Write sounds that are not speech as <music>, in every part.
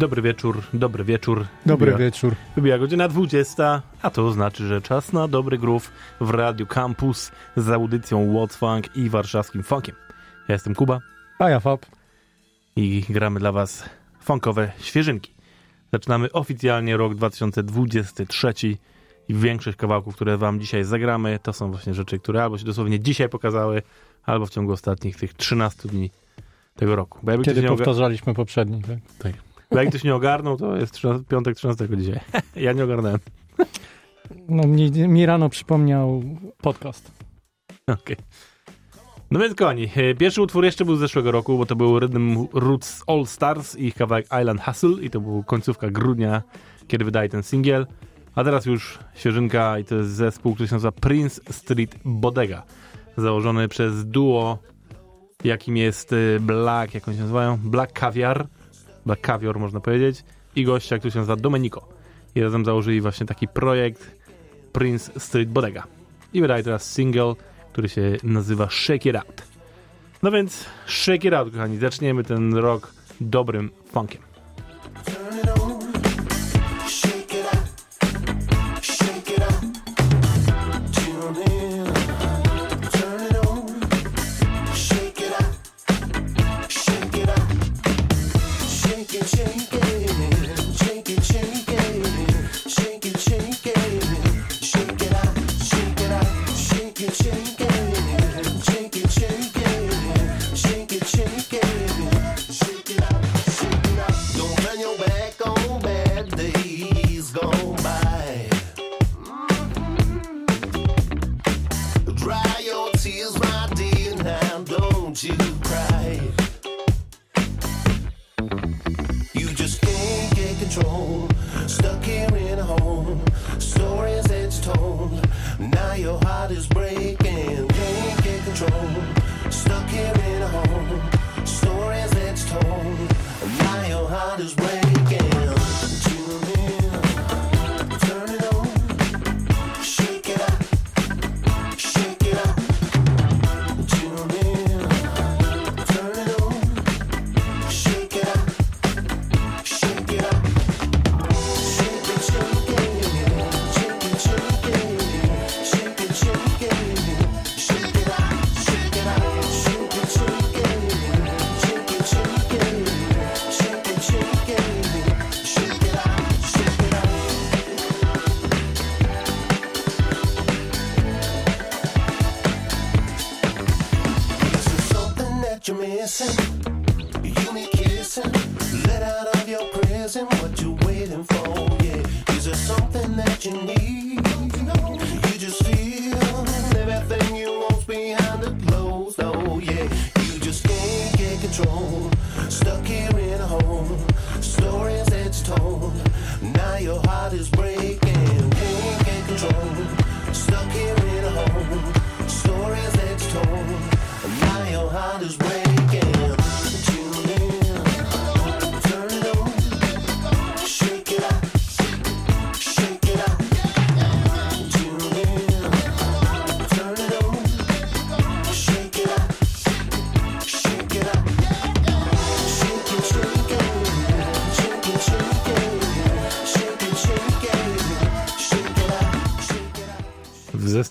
Dobry wieczór, dobry wieczór. Dobry wieczór. Wybija godzina 20, a to znaczy, że czas na dobry groove w Radiu Campus z audycją What's Funk i warszawskim funkiem. Ja jestem Kuba. A ja Fab. I gramy dla was funkowe świeżynki. Zaczynamy oficjalnie rok 2023 i większość kawałków, które wam dzisiaj zagramy, to są właśnie rzeczy, które albo się dosłownie dzisiaj pokazały, albo w ciągu ostatnich tych 13 dni tego roku. Jakby Kiedy powtarzaliśmy poprzedni, tak? Tak. Jak ktoś nie ogarnął, to jest 13, piątek 13 dzisiaj. <laughs> ja nie ogarnąłem. No mi, mi rano przypomniał podcast. Okej. Okay. No więc koni, pierwszy utwór jeszcze był z zeszłego roku, bo to był Rhythm Roots All Stars i ich kawałek Island Hustle i to był końcówka grudnia, kiedy wydaje ten singiel. A teraz już świeżynka i to jest zespół, który się nazywa Prince Street Bodega. Założony przez duo, jakim jest y, Black, jak oni się nazywają? Black Caviar dla kawior, można powiedzieć, i gościa, który się nazywa Domenico. I razem założyli właśnie taki projekt Prince Street Bodega. I wydaje teraz single, który się nazywa Shake It Out. No więc Shake It Out, kochani. Zaczniemy ten rok dobrym funkiem.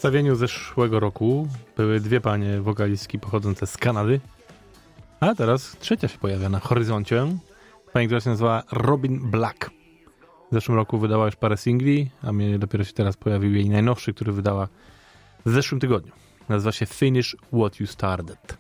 Zestawieniu zeszłego roku były dwie panie wokalistki pochodzące z Kanady, a teraz trzecia się pojawia na horyzoncie. Pani, która się nazywa Robin Black. W zeszłym roku wydała już parę singli, a mnie dopiero się teraz pojawił jej najnowszy, który wydała w zeszłym tygodniu. Nazywa się Finish What You Started.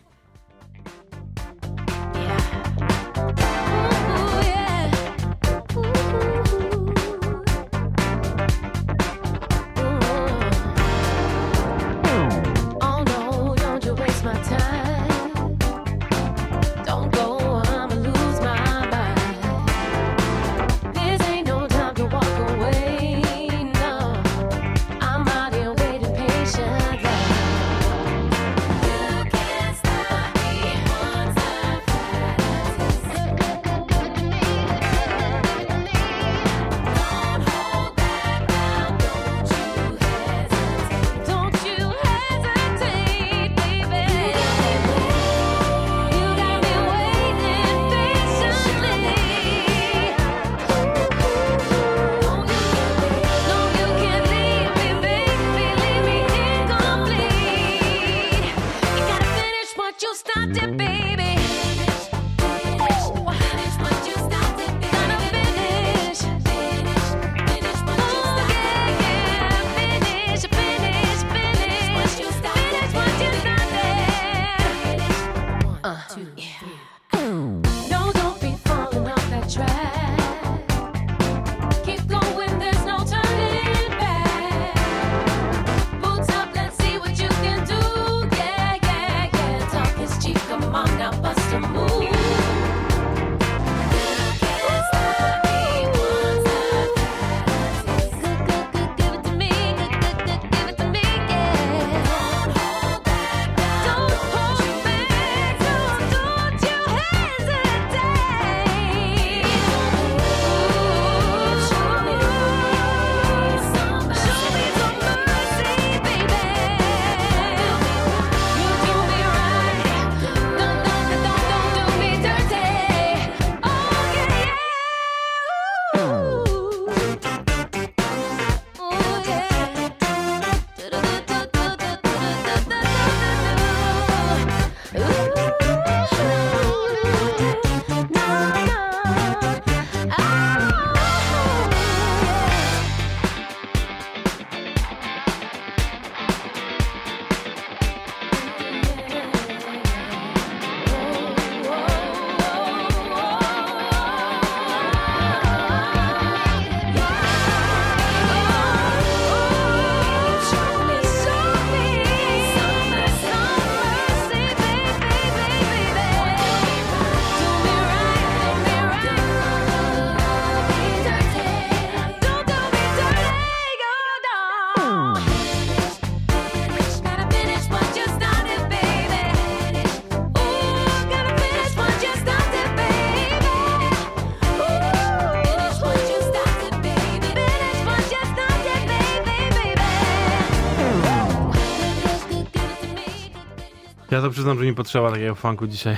to przyznam, że mi potrzeba takiego funku dzisiaj.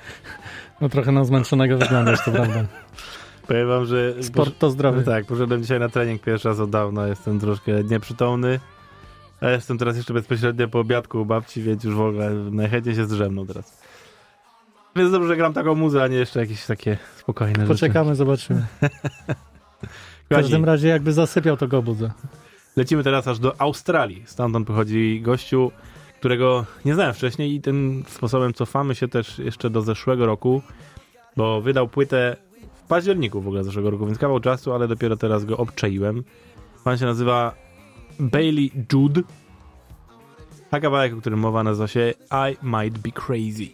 <laughs> no trochę na zmęczonego wyglądasz, to prawda. <laughs> Powiem wam, że... Sport to zdrowy. Tak, poszedłem dzisiaj na trening pierwszy raz od dawna, jestem troszkę nieprzytomny. A jestem teraz jeszcze bezpośrednio po obiadku u babci, więc już w ogóle najchętniej się zdrzemną teraz. Więc dobrze, że gram taką muzę, a nie jeszcze jakieś takie spokojne Poczekamy, rzeczy. Poczekamy, <laughs> zobaczymy. w każdym razie jakby zasypiał, to go budzę. Lecimy teraz aż do Australii. Stamtąd pochodzi gościu, którego nie znałem wcześniej i tym sposobem cofamy się też jeszcze do zeszłego roku, bo wydał płytę w październiku w ogóle zeszłego roku, więc kawał czasu, ale dopiero teraz go obczaiłem. Pan się nazywa Bailey Jude, a kawałek, o którym mowa nazywa się I Might Be Crazy.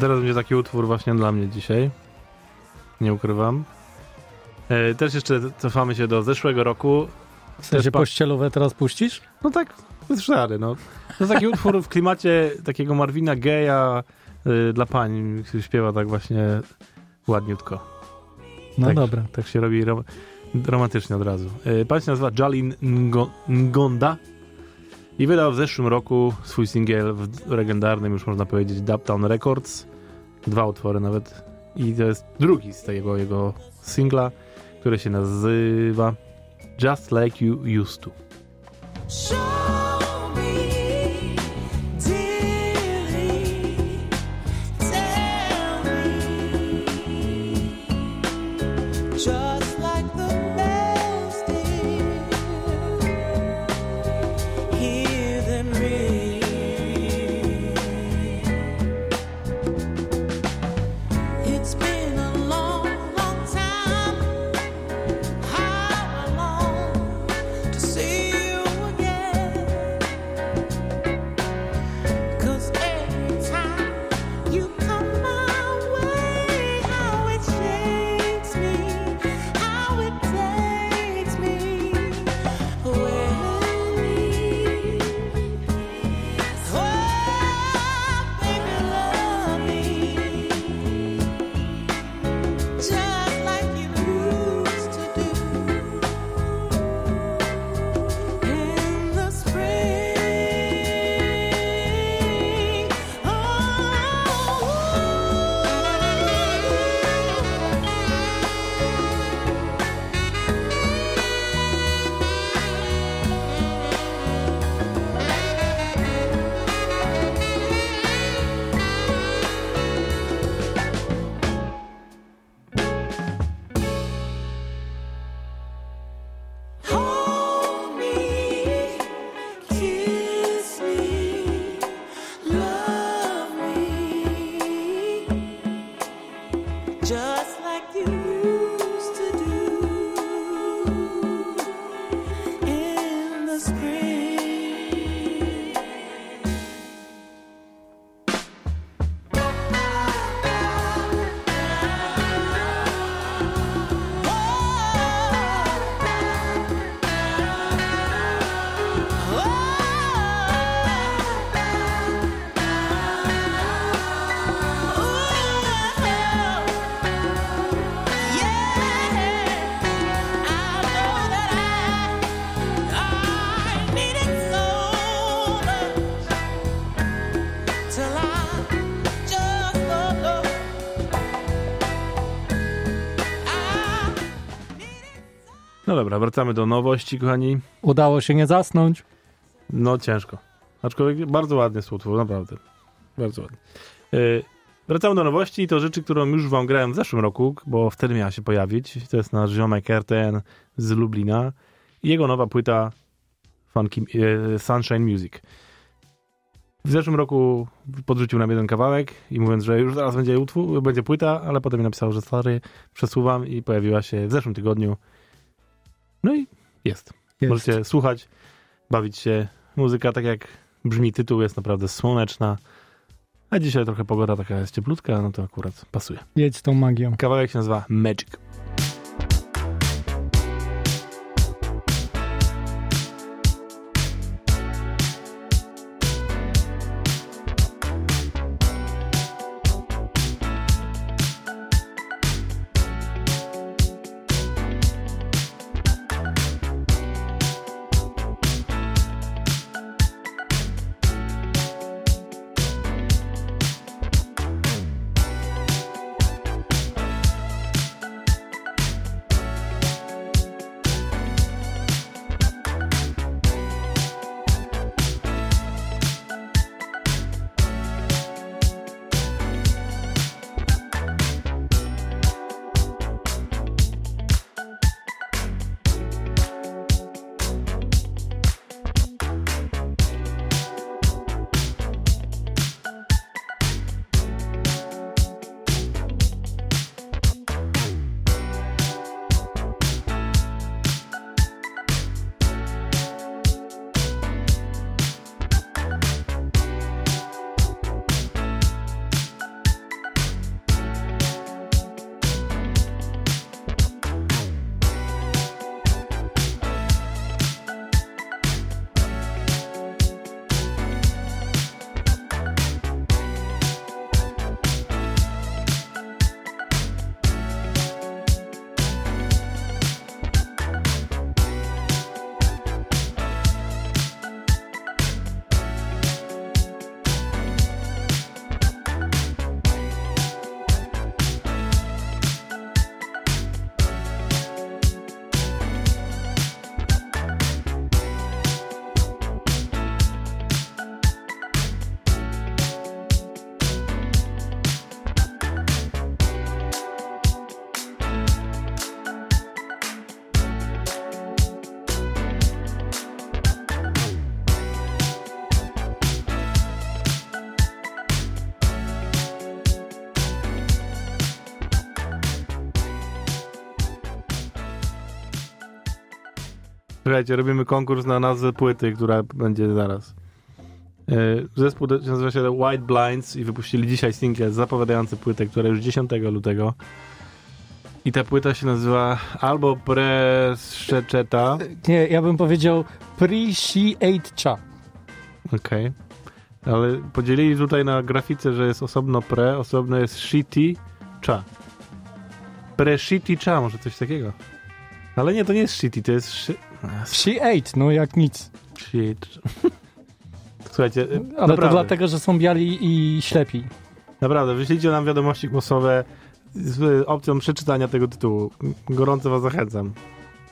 Teraz będzie taki utwór właśnie dla mnie dzisiaj. Nie ukrywam. E, też jeszcze cofamy się do zeszłego roku. W sensie pa- pościelowe teraz puścisz? No tak, bez szary, no. To jest taki <laughs> utwór w klimacie takiego Marvina Geja y, dla pań, który śpiewa tak właśnie ładniutko. No tak, dobra. Tak się robi rom romantycznie od razu. Y, pan się nazywa Jalin Ngo Ngonda i wydał w zeszłym roku swój singiel w legendarnym, już można powiedzieć, Dubtown Records. Dwa utwory nawet. I to jest drugi z tego jego singla, który się nazywa Just Like You Used To. Dobra, wracamy do nowości, kochani. Udało się nie zasnąć. No ciężko. Aczkolwiek bardzo ładny jest utwór, naprawdę. Bardzo ładny. Yy, wracamy do nowości i to rzeczy, którą już wam grałem w zeszłym roku, bo wtedy miała się pojawić. To jest nasz ziomek RTN z Lublina i jego nowa płyta Funky, yy, Sunshine Music. W zeszłym roku podrzucił nam jeden kawałek i mówiąc, że już zaraz będzie, utwór, będzie płyta, ale potem mi napisał, że stary, przesuwam i pojawiła się w zeszłym tygodniu. No i jest. Jest. Możecie słuchać, bawić się. Muzyka, tak jak brzmi tytuł, jest naprawdę słoneczna. A dzisiaj trochę pogoda taka jest cieplutka, no to akurat pasuje. Jedź tą magią. Kawałek się nazywa Magic. Słuchajcie, robimy konkurs na nazwę płyty, która będzie zaraz. E, Zespół nazywa się White Blinds i wypuścili dzisiaj single zapowiadający płytę, która już 10 lutego. I ta płyta się nazywa albo Preszczeta, Nie, ja bym powiedział Cha. okej, ale podzielili tutaj na grafice, że jest osobno pre, osobno jest shitty cha. Pre shitty cha, może coś takiego. Ale nie, to nie jest shitty, to jest shi- She ate, no jak nic. shit. <laughs> Słuchajcie, Ale naprawdę, to dlatego, że są biali i ślepi. naprawdę, wyślijcie nam wiadomości głosowe z opcją przeczytania tego tytułu. Gorąco was zachęcam.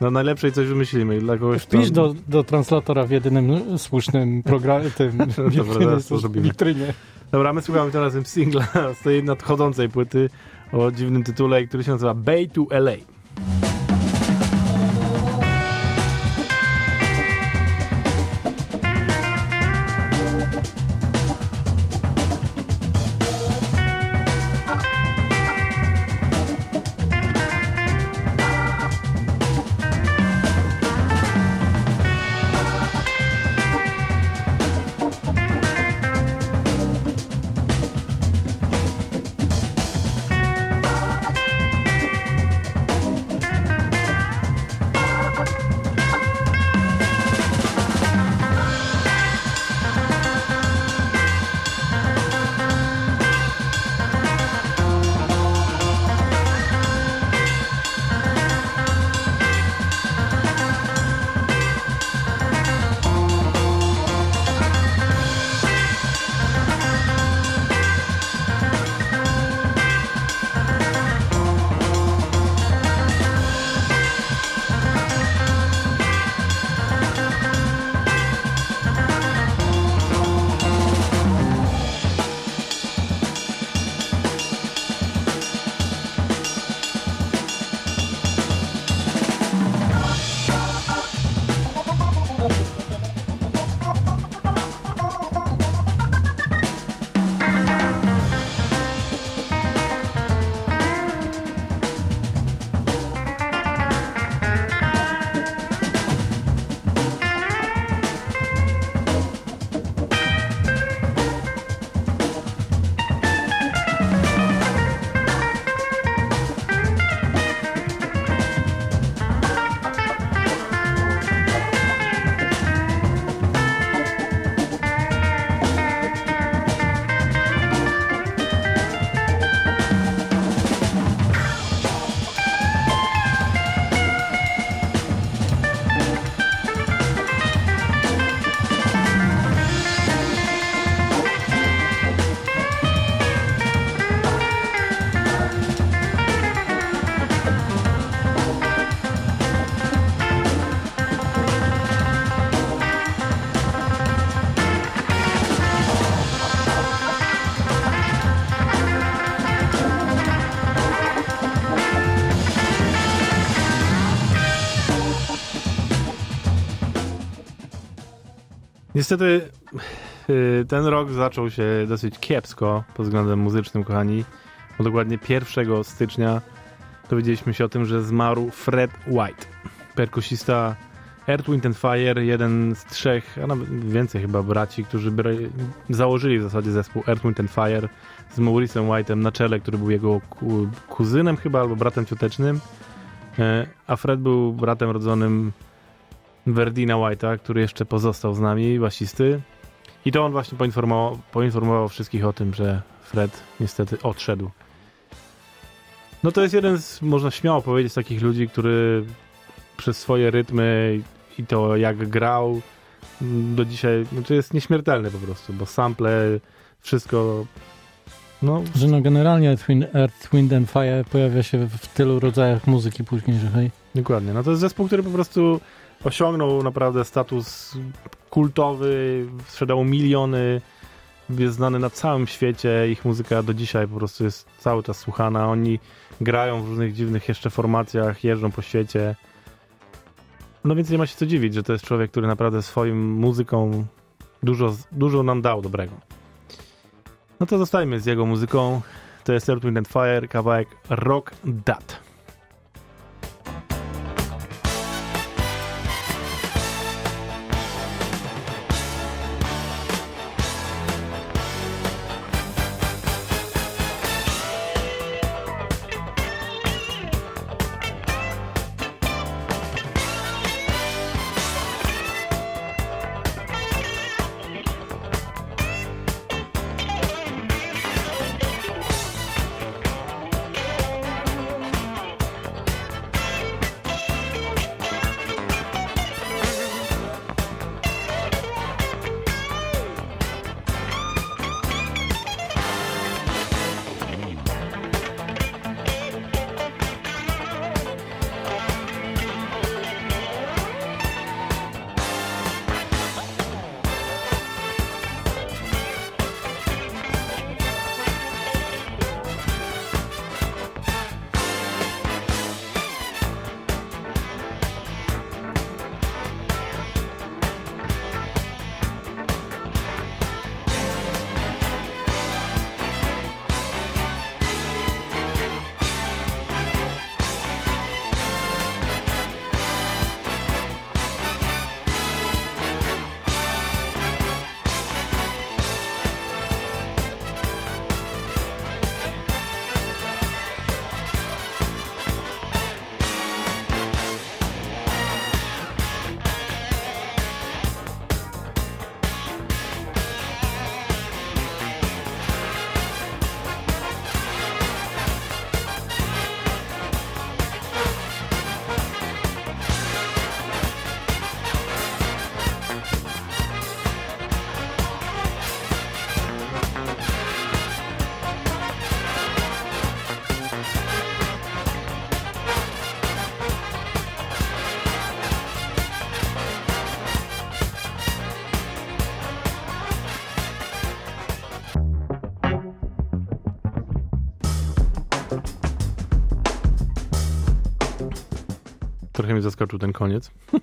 Na najlepszej coś wymyślimy dla kogoś. Wpisz do, do translatora w jedynym słusznym programie, <laughs> tym Dobra, witrynie. Dobra, my słuchamy teraz singla <laughs> z tej nadchodzącej płyty o dziwnym tytule, który się nazywa Bay to LA. Niestety y, ten rok zaczął się dosyć kiepsko pod względem muzycznym, kochani. Bo dokładnie 1 stycznia dowiedzieliśmy się o tym, że zmarł Fred White, perkusista Earth, Wind and Fire, jeden z trzech, a nawet więcej chyba braci, którzy założyli w zasadzie zespół Earth, Wind and Fire z Mauricem White'em na czele, który był jego ku- kuzynem chyba, albo bratem ciotecznym. E, A Fred był bratem rodzonym Verdina White'a, który jeszcze pozostał z nami, basisty. I to on właśnie poinformował, poinformował wszystkich o tym, że Fred niestety odszedł. No to jest jeden z, można śmiało powiedzieć, takich ludzi, który przez swoje rytmy i to jak grał do dzisiaj, to jest nieśmiertelny po prostu, bo sample, wszystko, no Że no generalnie Earth, Wind and Fire pojawia się w tylu rodzajach muzyki później, że hej. Dokładnie. No to jest zespół, który po prostu osiągnął naprawdę status kultowy, sprzedał miliony, jest znany na całym świecie. Ich muzyka do dzisiaj po prostu jest cały czas słuchana. Oni grają w różnych dziwnych jeszcze formacjach, jeżdżą po świecie. No więc nie ma się co dziwić, że to jest człowiek, który naprawdę swoim muzyką dużo, dużo nam dał dobrego. No to zostajmy z jego muzyką. To jest Earth, Wind Fire, kawałek Rock That. Zaskoczył ten koniec. <laughs>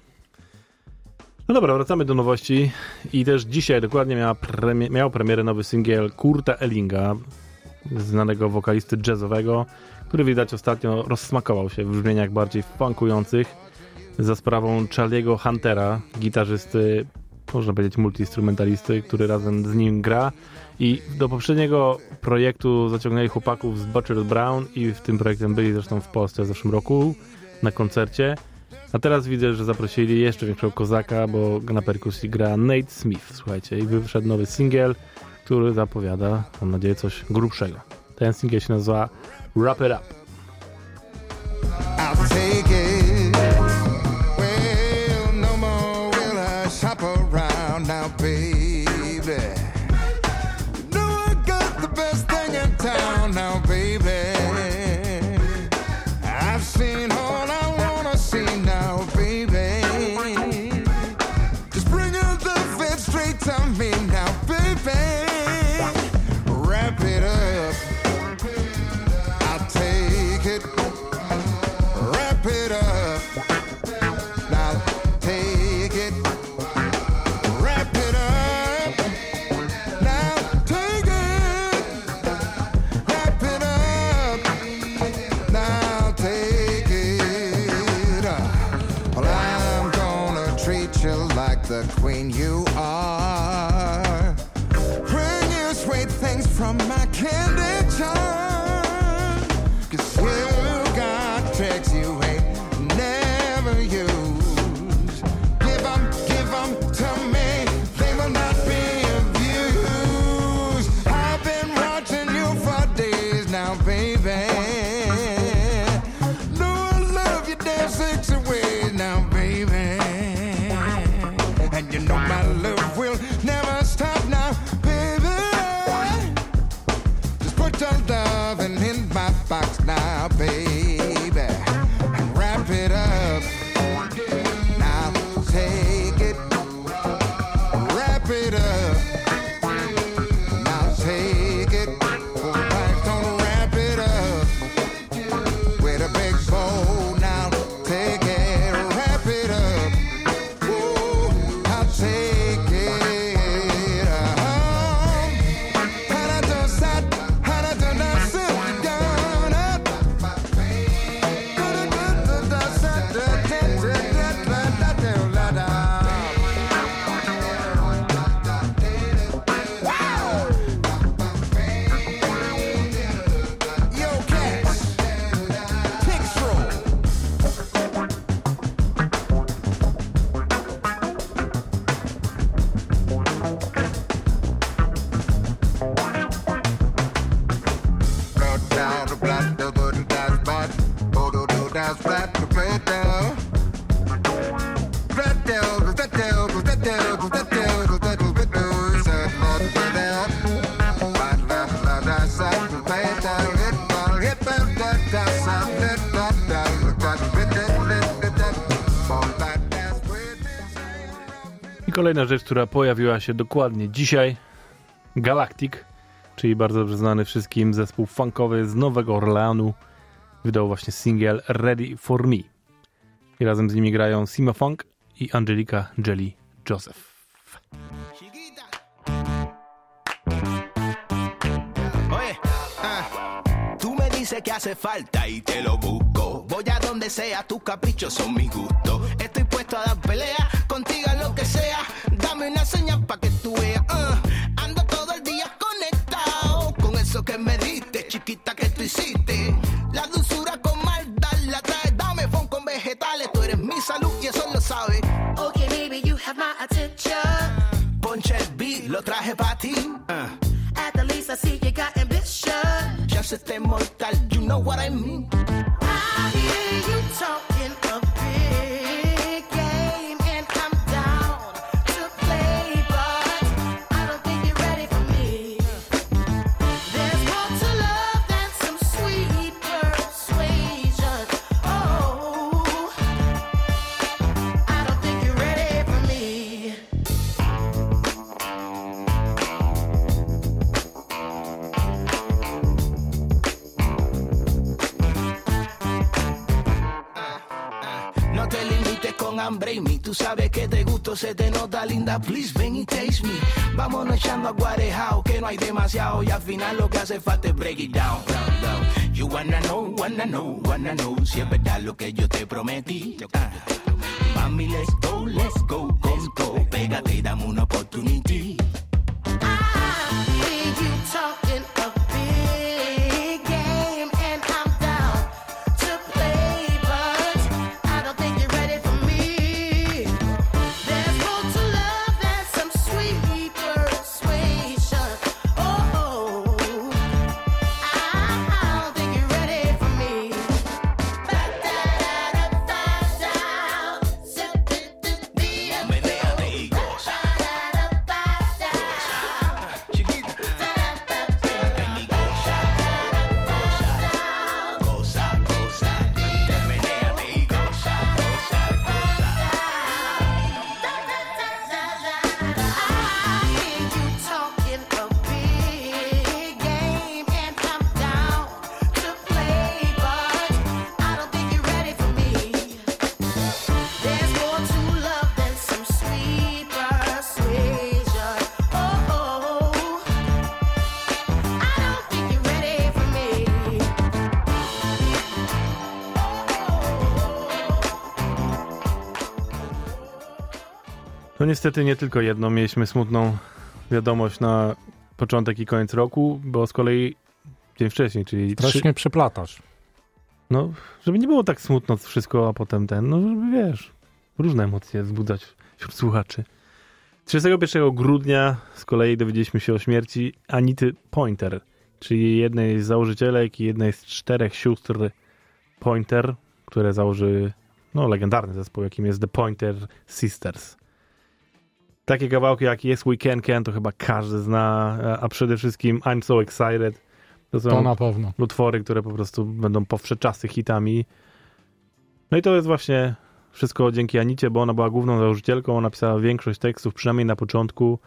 No dobra, wracamy do nowości. I też dzisiaj dokładnie premie- miał premierę nowy singiel Kurta Ellinga, znanego wokalisty jazzowego, który widać ostatnio rozsmakował się w brzmieniach bardziej funkujących za sprawą Charlie'ego Huntera, gitarzysty, można powiedzieć multiinstrumentalisty, który razem z nim gra. I do poprzedniego projektu zaciągnęli chłopaków z Butcher Brown i w tym projektem byli zresztą w Polsce w zeszłym roku na koncercie. A teraz widzę, że zaprosili jeszcze większego kozaka, bo na perkusji gra Nate Smith, słuchajcie, i wyszedł nowy singiel, który zapowiada, mam nadzieję, coś grubszego. Ten singiel się nazywa Wrap It Up. No around now, baby. You like the queen you are. Bring you sweet things from my candy I kolejna rzecz, która pojawiła się dokładnie dzisiaj. Galactic, czyli bardzo dobrze znany wszystkim zespół funkowy z Nowego Orleanu, wydał właśnie singiel Ready for Me. I razem z nimi grają Sima Funk i Angelika Jelly Joseph. Dices que hace falta y te lo busco. Voy a donde sea, tus caprichos son mi gusto. Estoy puesto a dar pelea, contigo a lo que sea. Dame una señal pa' que tú veas. ah. ando todo el día conectado con eso que me diste, chiquita que tú hiciste. La dulzura con maldad la traes. Dame fon con vegetales, tú eres mi salud y eso lo sabes. Okay, baby, you have my attention. Ponche el beat, lo traje pa' ti. ah. At the least, I see you got ambition. You know what I mean. I hear you talking Tú sabes que te gusto, se te nota linda. Please ven y taste me. Vámonos echando aguarejao, que no hay demasiado. Y al final lo que hace falta es break it down. You wanna know, wanna know, wanna know. Si es verdad lo que yo te prometí. Ah. Mami, let's go, let's go con todo. Pégate y dame una niestety nie tylko jedno. Mieliśmy smutną wiadomość na początek i koniec roku, bo z kolei dzień wcześniej, czyli trzy, Strasznie przeplatasz. no, żeby nie było tak smutno wszystko, a potem ten, no żeby wiesz, różne emocje wzbudzać wśród słuchaczy. 31 grudnia z kolei dowiedzieliśmy się o śmierci Anity Pointer, czyli jednej z założycielek i jednej z czterech sióstr Pointer, które założy no, legendarny zespół, jakim jest The Pointer Sisters. Takie kawałki jak Yes We Can Can to chyba każdy zna, a- przede wszystkim I'm So Excited. To są To na pewno. utwory, które po prostu będą powszechczasy hitami. No i to jest właśnie wszystko dzięki Anicie, bo ona była główną założycielką, ona pisała większość tekstów, przynajmniej na początku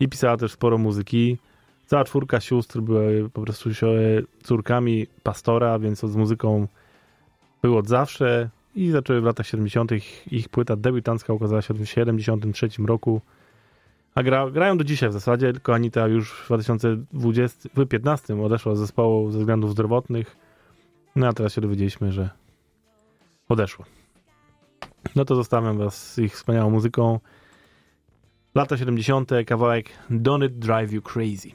i pisała też sporo muzyki. Cała czwórka sióstr były po prostu córkami pastora, więc z muzyką było od zawsze i zaczęły w latach 70. Ich płyta debiutancka ukazała się w 73 roku. A gra, grają do dzisiaj w zasadzie, tylko Anita już w 2015 odeszła z zespołu ze względów zdrowotnych. No a teraz się dowiedzieliśmy, że odeszła. No to zostawiam was z ich wspaniałą muzyką. Lata 70. kawałek Don't It Drive You Crazy.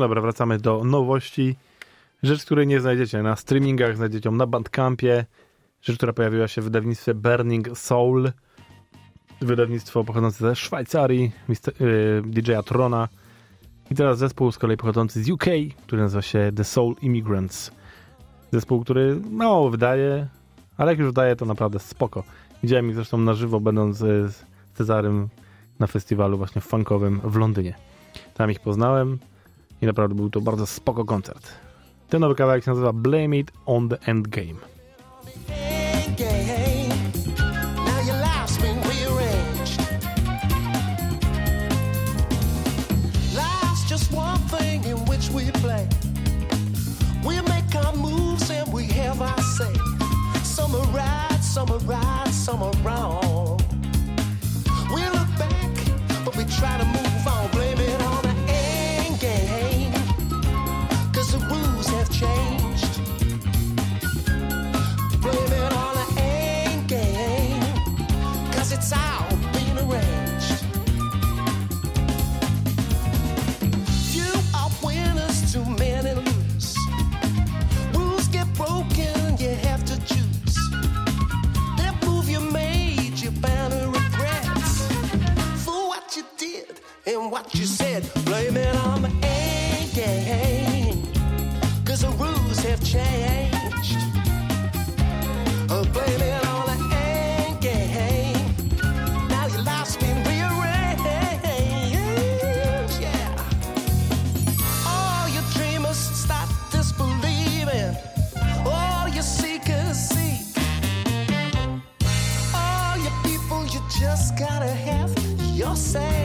Dobra, wracamy do nowości. Rzecz, której nie znajdziecie na streamingach, znajdziecie ją na Bandcampie. Rzecz, która pojawiła się w wydawnictwie Burning Soul. Wydawnictwo pochodzące ze Szwajcarii, y, DJ-a Trona. I teraz zespół z kolei pochodzący z UK, który nazywa się The Soul Immigrants. Zespół, który mało wydaje, ale jak już wydaje, to naprawdę spoko. Widziałem ich zresztą na żywo, będąc z z Cezarym na festiwalu właśnie funkowym w Londynie. Tam ich poznałem i naprawdę był to bardzo spoko koncert. Ten nowy kawałek się nazywa Blame It on the Endgame. Said, blame it on the game. Cause the rules have changed. Oh, blame it on the game. Now your life's been rearranged. Yeah. All your dreamers stop disbelieving. All your seekers seek. All your people, you just gotta have your say.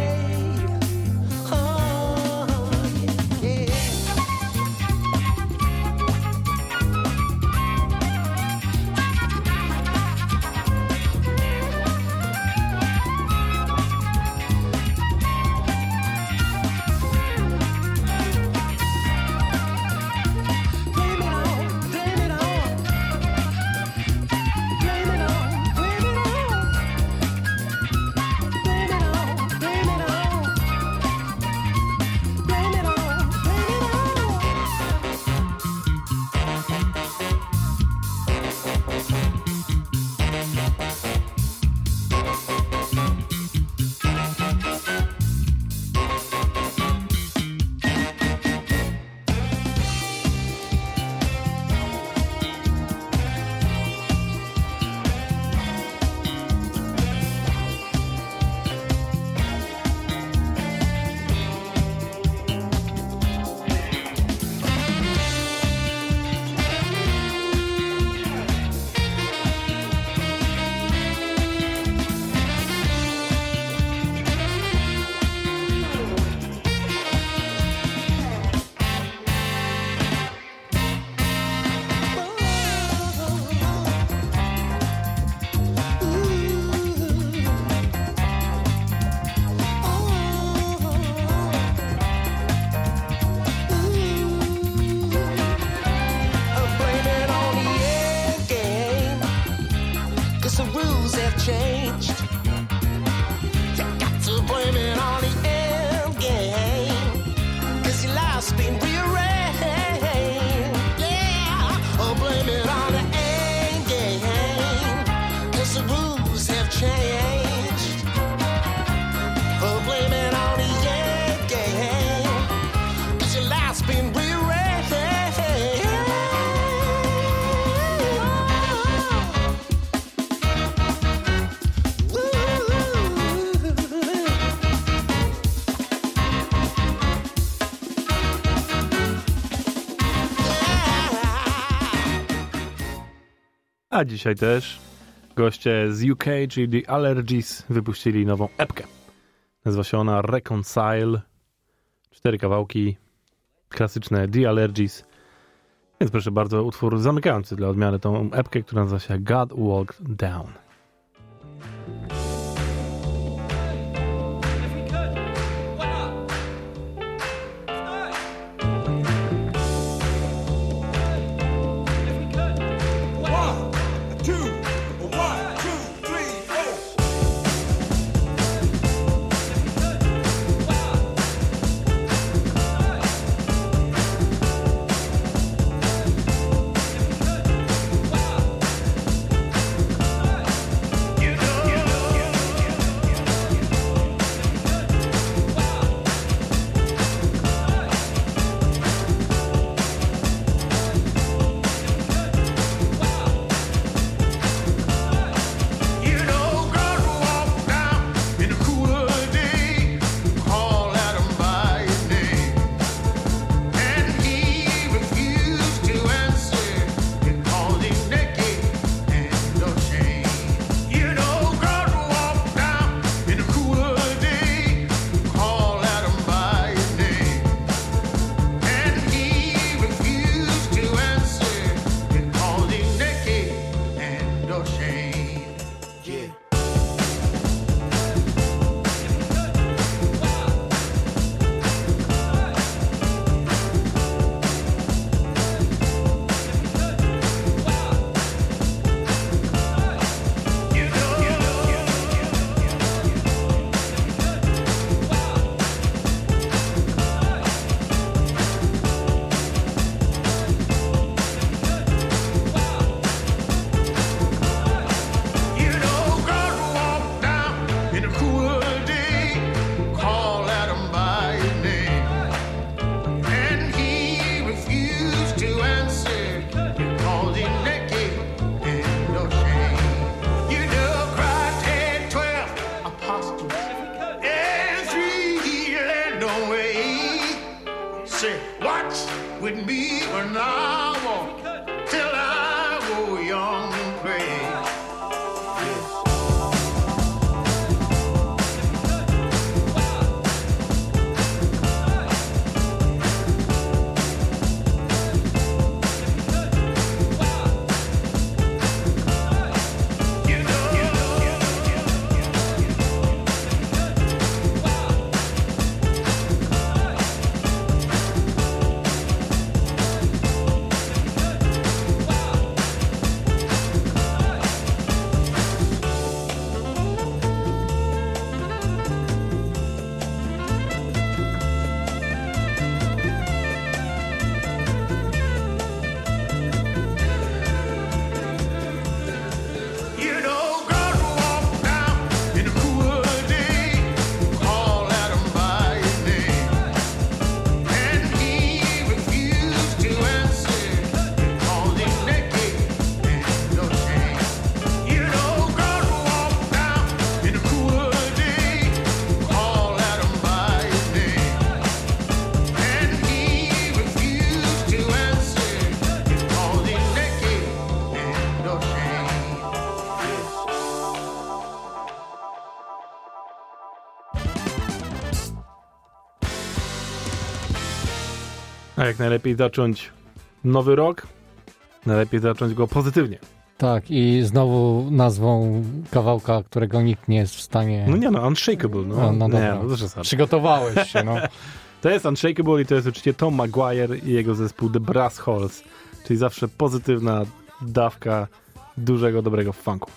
A dzisiaj też goście z UK, czyli The Allergies, wypuścili nową epkę. Nazywa się ona Reconcile. Cztery kawałki, klasyczne The Allergies. Więc proszę bardzo, utwór zamykający dla odmiany tą epkę, która nazywa się God Walked Down. Jak najlepiej zacząć nowy rok, najlepiej zacząć go pozytywnie. Tak, i znowu nazwą kawałka, którego nikt nie jest w stanie. No nie, no, Unshakable. No, no, no dobra. Nie, no, Przygotowałeś się, no. <laughs> to jest Unshakable i to jest oczywiście Tom Maguire i jego zespół The Brass Horse, czyli zawsze pozytywna dawka dużego, dobrego funku.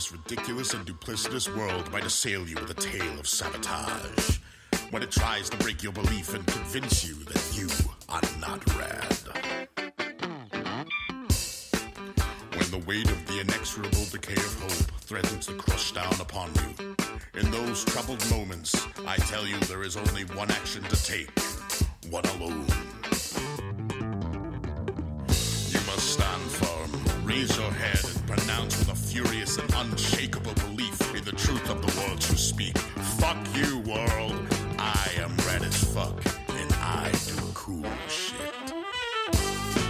this ridiculous and duplicitous world might assail you with a tale of sabotage. When it tries to break your belief and convince you that you are not rad. When the weight of the inexorable decay of hope threatens to crush down upon you, in those troubled moments, I tell you there is only one action to take, one alone. Raise your head, and pronounce with a furious and unshakable belief in the truth of the words you speak. Fuck you, world. I am red as fuck, and I do cool shit.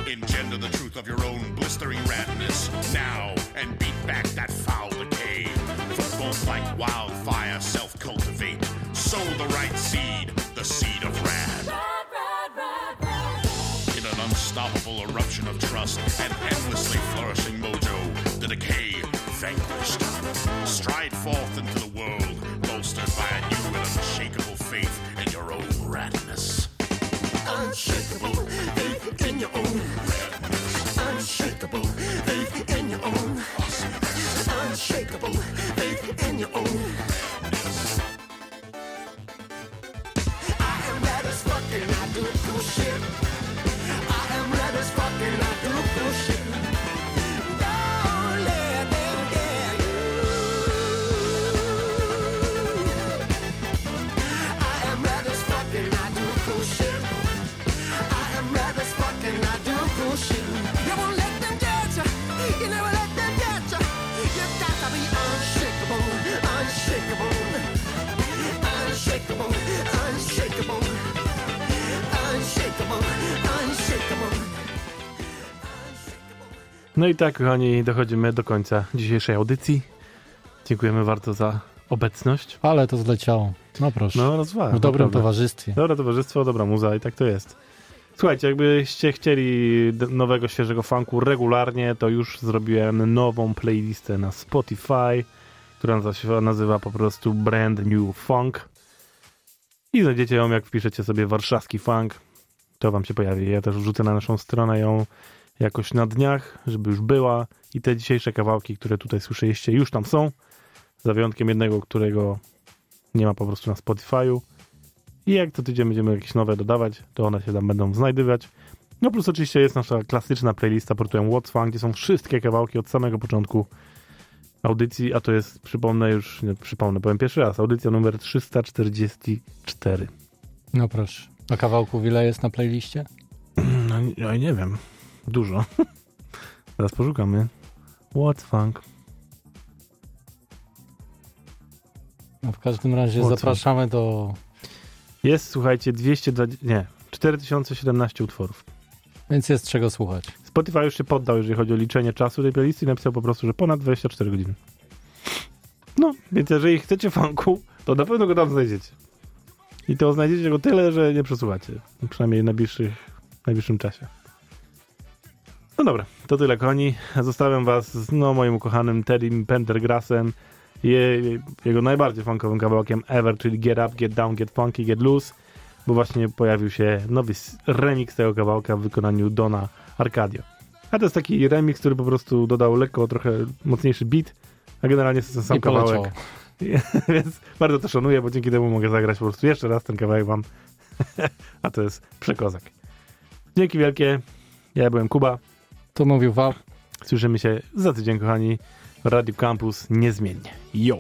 Engender the truth of your own blistering radness now, and beat back that foul decay. Both like wildfire self cultivate, sow the right seed, the seed of rad. Unstoppable eruption of trust and endlessly flourishing mojo, the decay vanquished. Stride forth into the world, bolstered by a new and unshakable faith in your own radness. Unshakable faith in your own. Unshakable faith in your own. Unshakable faith in your own. No i tak, kochani, dochodzimy do końca dzisiejszej audycji. Dziękujemy bardzo za obecność. Ale to zleciało. No proszę. No, rozwala. w dobrym naprawdę. towarzystwie. Dobre towarzystwo, dobra muza i tak to jest. Słuchajcie, jakbyście chcieli nowego, świeżego funku regularnie, to już zrobiłem nową playlistę na Spotify, która się nazywa po prostu Brand New Funk. I znajdziecie ją, jak wpiszecie sobie warszawski funk, to wam się pojawi. Ja też wrzucę na naszą stronę ją jakoś na dniach, żeby już była. I te dzisiejsze kawałki, które tutaj słyszeliście, już tam są. Za wyjątkiem jednego, którego nie ma po prostu na Spotify'u. I jak co tydzień będziemy jakieś nowe dodawać, to one się tam będą znajdywać. No plus oczywiście jest nasza klasyczna playlista pod tytułem What's Fun, gdzie są wszystkie kawałki od samego początku audycji, a to jest, przypomnę już, nie przypomnę, powiem pierwszy raz, audycja numer 344. No proszę. A kawałków ile jest na playliście? <clears throat> No, ja nie wiem. Dużo. <laughs> Teraz poszukamy. What's Funk? No w każdym razie co? zapraszamy do... Jest, słuchajcie, 220, nie, 4017 utworów. Więc jest czego słuchać. Spotify już się poddał, jeżeli chodzi o liczenie czasu tej playlisty i napisał po prostu, że ponad 24 godziny. No, więc jeżeli chcecie funku, to na pewno go tam znajdziecie. I to znajdziecie go tyle, że nie przesłuchacie. Przynajmniej w najbliższych, w najbliższym czasie. No dobra, to tyle koni. Zostawiam was z no, moim ukochanym Teddym Pendergrassem je, jego najbardziej funkowym kawałkiem ever, czyli Get Up, Get Down, Get Funky, Get Loose, bo właśnie pojawił się nowy remix tego kawałka w wykonaniu Dona Arcadio. A to jest taki remix, który po prostu dodał lekko trochę mocniejszy beat, a generalnie jest to ten sam I kawałek. <laughs> Więc bardzo to szanuję, bo dzięki temu mogę zagrać po prostu jeszcze raz ten kawałek wam. <laughs> a to jest przekozak. Dzięki wielkie. Ja byłem Kuba. Tu mówił Wał. Słyszymy się za tydzień, kochani. Radio Campus niezmiennie. Yo!